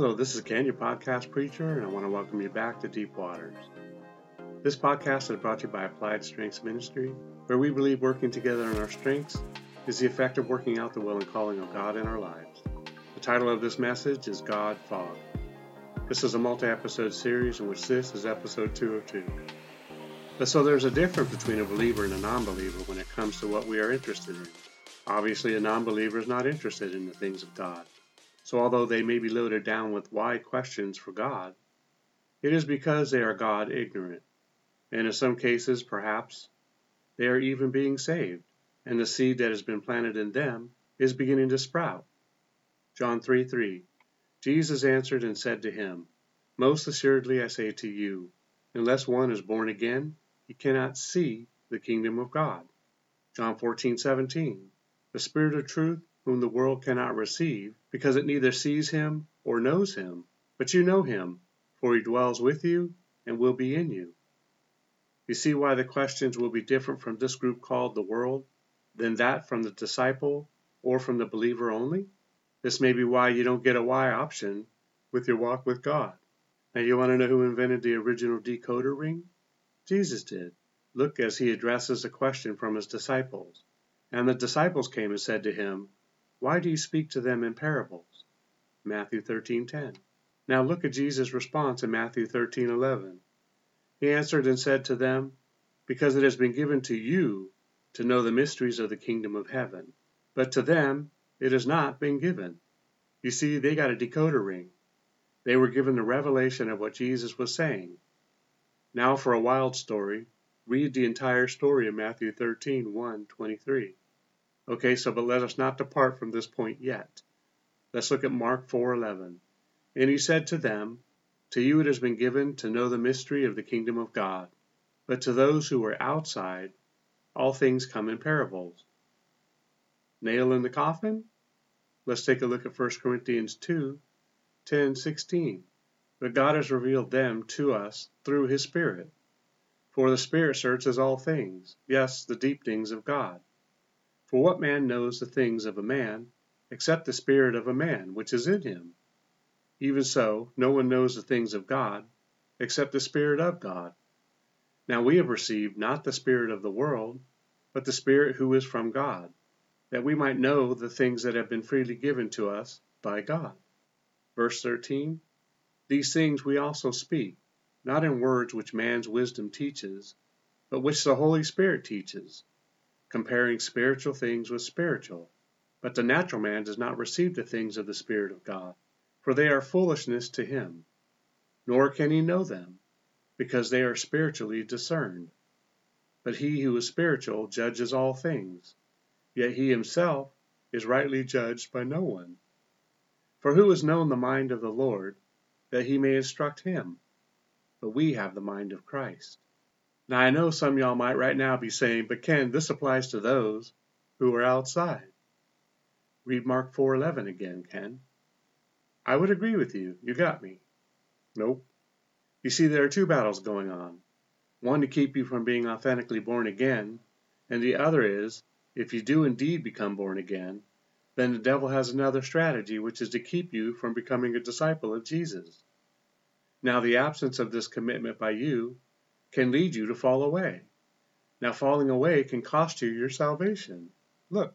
Hello, this is Ken, your podcast preacher, and I want to welcome you back to Deep Waters. This podcast is brought to you by Applied Strengths Ministry, where we believe working together on our strengths is the effect of working out the will and calling of God in our lives. The title of this message is God Fog. This is a multi episode series in which this is episode 202. But so there's a difference between a believer and a non believer when it comes to what we are interested in. Obviously, a non believer is not interested in the things of God. So, although they may be loaded down with why questions for God, it is because they are God ignorant. And in some cases, perhaps, they are even being saved, and the seed that has been planted in them is beginning to sprout. John 3 3 Jesus answered and said to him, Most assuredly I say to you, unless one is born again, he cannot see the kingdom of God. John 14 17 The Spirit of truth whom the world cannot receive, because it neither sees him or knows him. But you know him, for he dwells with you and will be in you. You see why the questions will be different from this group called the world than that from the disciple or from the believer only? This may be why you don't get a why option with your walk with God. Now, you want to know who invented the original decoder ring? Jesus did. Look as he addresses a question from his disciples. And the disciples came and said to him, why do you speak to them in parables? Matthew 13:10. Now look at Jesus' response in Matthew 13:11. He answered and said to them, Because it has been given to you to know the mysteries of the kingdom of heaven, but to them it has not been given. You see, they got a decoder ring. They were given the revelation of what Jesus was saying. Now for a wild story, read the entire story of Matthew 13, 1, 23. Okay, so but let us not depart from this point yet. Let's look at Mark 4:11. And he said to them, To you it has been given to know the mystery of the kingdom of God, but to those who are outside, all things come in parables. Nail in the coffin? Let's take a look at 1 Corinthians 2 10 16. But God has revealed them to us through his Spirit. For the Spirit searches all things, yes, the deep things of God. For what man knows the things of a man, except the spirit of a man which is in him? Even so, no one knows the things of God, except the Spirit of God. Now we have received not the Spirit of the world, but the Spirit who is from God, that we might know the things that have been freely given to us by God. Verse 13 These things we also speak, not in words which man's wisdom teaches, but which the Holy Spirit teaches comparing spiritual things with spiritual. But the natural man does not receive the things of the Spirit of God, for they are foolishness to him, nor can he know them, because they are spiritually discerned. But he who is spiritual judges all things, yet he himself is rightly judged by no one. For who has known the mind of the Lord, that he may instruct him? But we have the mind of Christ. Now, I know some y'all might right now be saying, but Ken, this applies to those who are outside. Read Mark 4:11 again, Ken. I would agree with you. You got me. Nope. You see, there are two battles going on. One to keep you from being authentically born again, and the other is, if you do indeed become born again, then the devil has another strategy, which is to keep you from becoming a disciple of Jesus. Now, the absence of this commitment by you can lead you to fall away. Now, falling away can cost you your salvation. Look,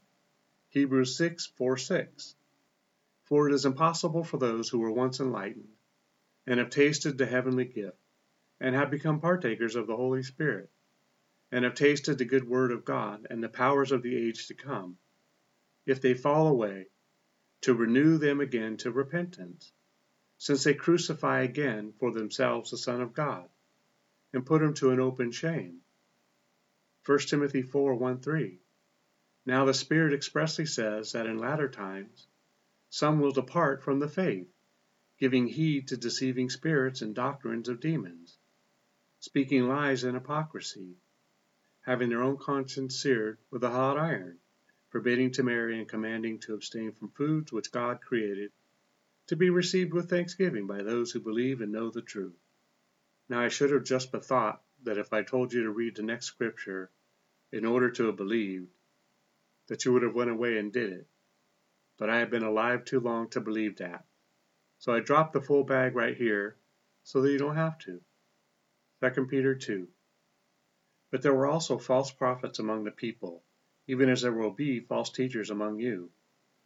Hebrews 6 4 6. For it is impossible for those who were once enlightened, and have tasted the heavenly gift, and have become partakers of the Holy Spirit, and have tasted the good word of God and the powers of the age to come, if they fall away, to renew them again to repentance, since they crucify again for themselves the Son of God and put him to an open shame. 1 Timothy 4 1 3. Now the Spirit expressly says that in latter times some will depart from the faith, giving heed to deceiving spirits and doctrines of demons, speaking lies and hypocrisy, having their own conscience seared with a hot iron, forbidding to marry and commanding to abstain from foods which God created, to be received with thanksgiving by those who believe and know the truth. Now I should have just bethought that if I told you to read the next scripture in order to have believed, that you would have went away and did it. But I have been alive too long to believe that. So I dropped the full bag right here so that you don't have to. 2 Peter 2. But there were also false prophets among the people, even as there will be false teachers among you,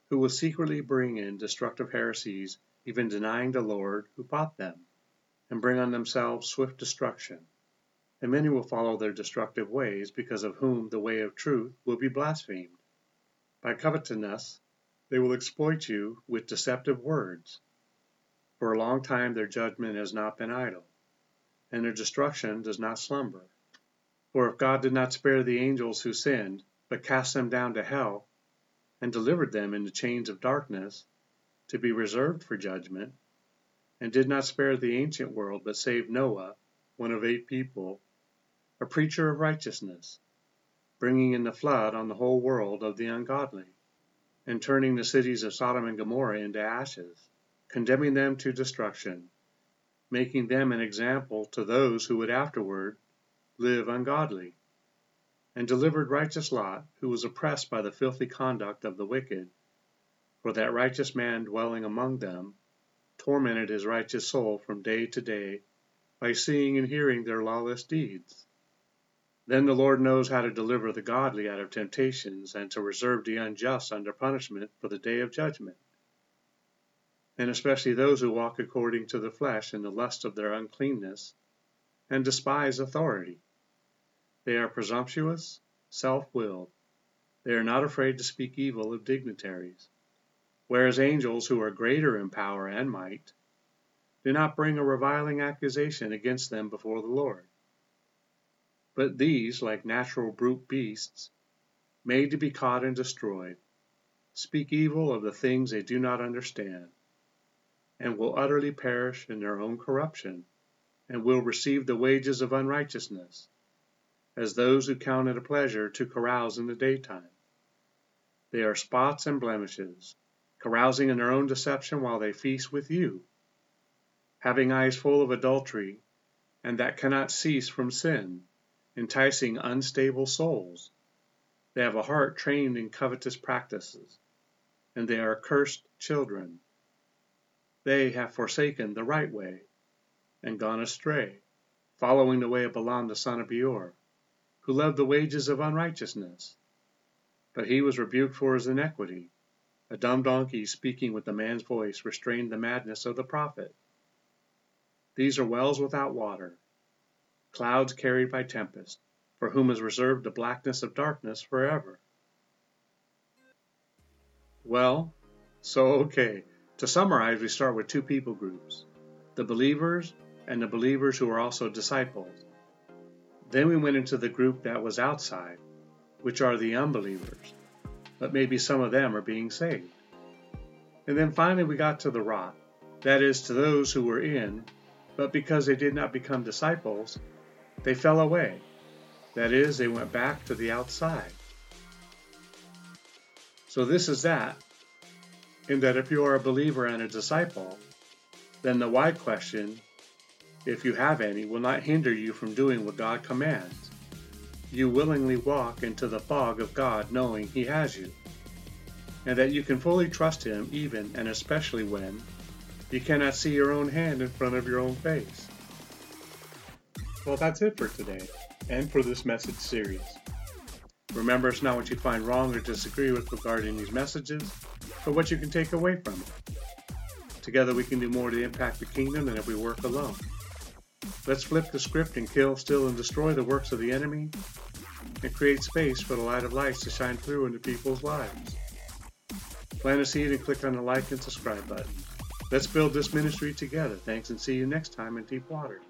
who will secretly bring in destructive heresies, even denying the Lord who bought them, and bring on themselves swift destruction. And many will follow their destructive ways, because of whom the way of truth will be blasphemed. By covetousness they will exploit you with deceptive words. For a long time their judgment has not been idle, and their destruction does not slumber. For if God did not spare the angels who sinned, but cast them down to hell, and delivered them into chains of darkness, to be reserved for judgment, and did not spare the ancient world, but saved Noah, one of eight people, a preacher of righteousness, bringing in the flood on the whole world of the ungodly, and turning the cities of Sodom and Gomorrah into ashes condemning them to destruction, making them an example to those who would afterward live ungodly, and delivered righteous Lot, who was oppressed by the filthy conduct of the wicked, for that righteous man dwelling among them tormented his righteous soul from day to day by seeing and hearing their lawless deeds. Then the Lord knows how to deliver the godly out of temptations and to reserve the unjust under punishment for the day of judgment and especially those who walk according to the flesh in the lust of their uncleanness, and despise authority. They are presumptuous, self willed. They are not afraid to speak evil of dignitaries, whereas angels who are greater in power and might do not bring a reviling accusation against them before the Lord. But these, like natural brute beasts, made to be caught and destroyed, speak evil of the things they do not understand and will utterly perish in their own corruption, and will receive the wages of unrighteousness, as those who count it a pleasure to carouse in the daytime. They are spots and blemishes, carousing in their own deception while they feast with you, having eyes full of adultery, and that cannot cease from sin, enticing unstable souls. They have a heart trained in covetous practices, and they are accursed children they have forsaken the right way, and gone astray, following the way of Balaam the son of Beor, who loved the wages of unrighteousness. But he was rebuked for his iniquity. A dumb donkey speaking with a man's voice restrained the madness of the prophet. These are wells without water, clouds carried by tempest, for whom is reserved the blackness of darkness forever. Well, so okay. To summarize, we start with two people groups the believers and the believers who are also disciples. Then we went into the group that was outside, which are the unbelievers, but maybe some of them are being saved. And then finally we got to the rot, that is, to those who were in, but because they did not become disciples, they fell away. That is, they went back to the outside. So this is that in that if you are a believer and a disciple, then the why question, if you have any, will not hinder you from doing what God commands. You willingly walk into the fog of God knowing He has you, and that you can fully trust Him even and especially when you cannot see your own hand in front of your own face. Well, that's it for today and for this message series. Remember, it's not what you find wrong or disagree with regarding these messages, but what you can take away from it. Together we can do more to impact the kingdom than if we work alone. Let's flip the script and kill, steal, and destroy the works of the enemy and create space for the light of life to shine through into people's lives. Plant a seed and click on the like and subscribe button. Let's build this ministry together. Thanks and see you next time in Deep Waters.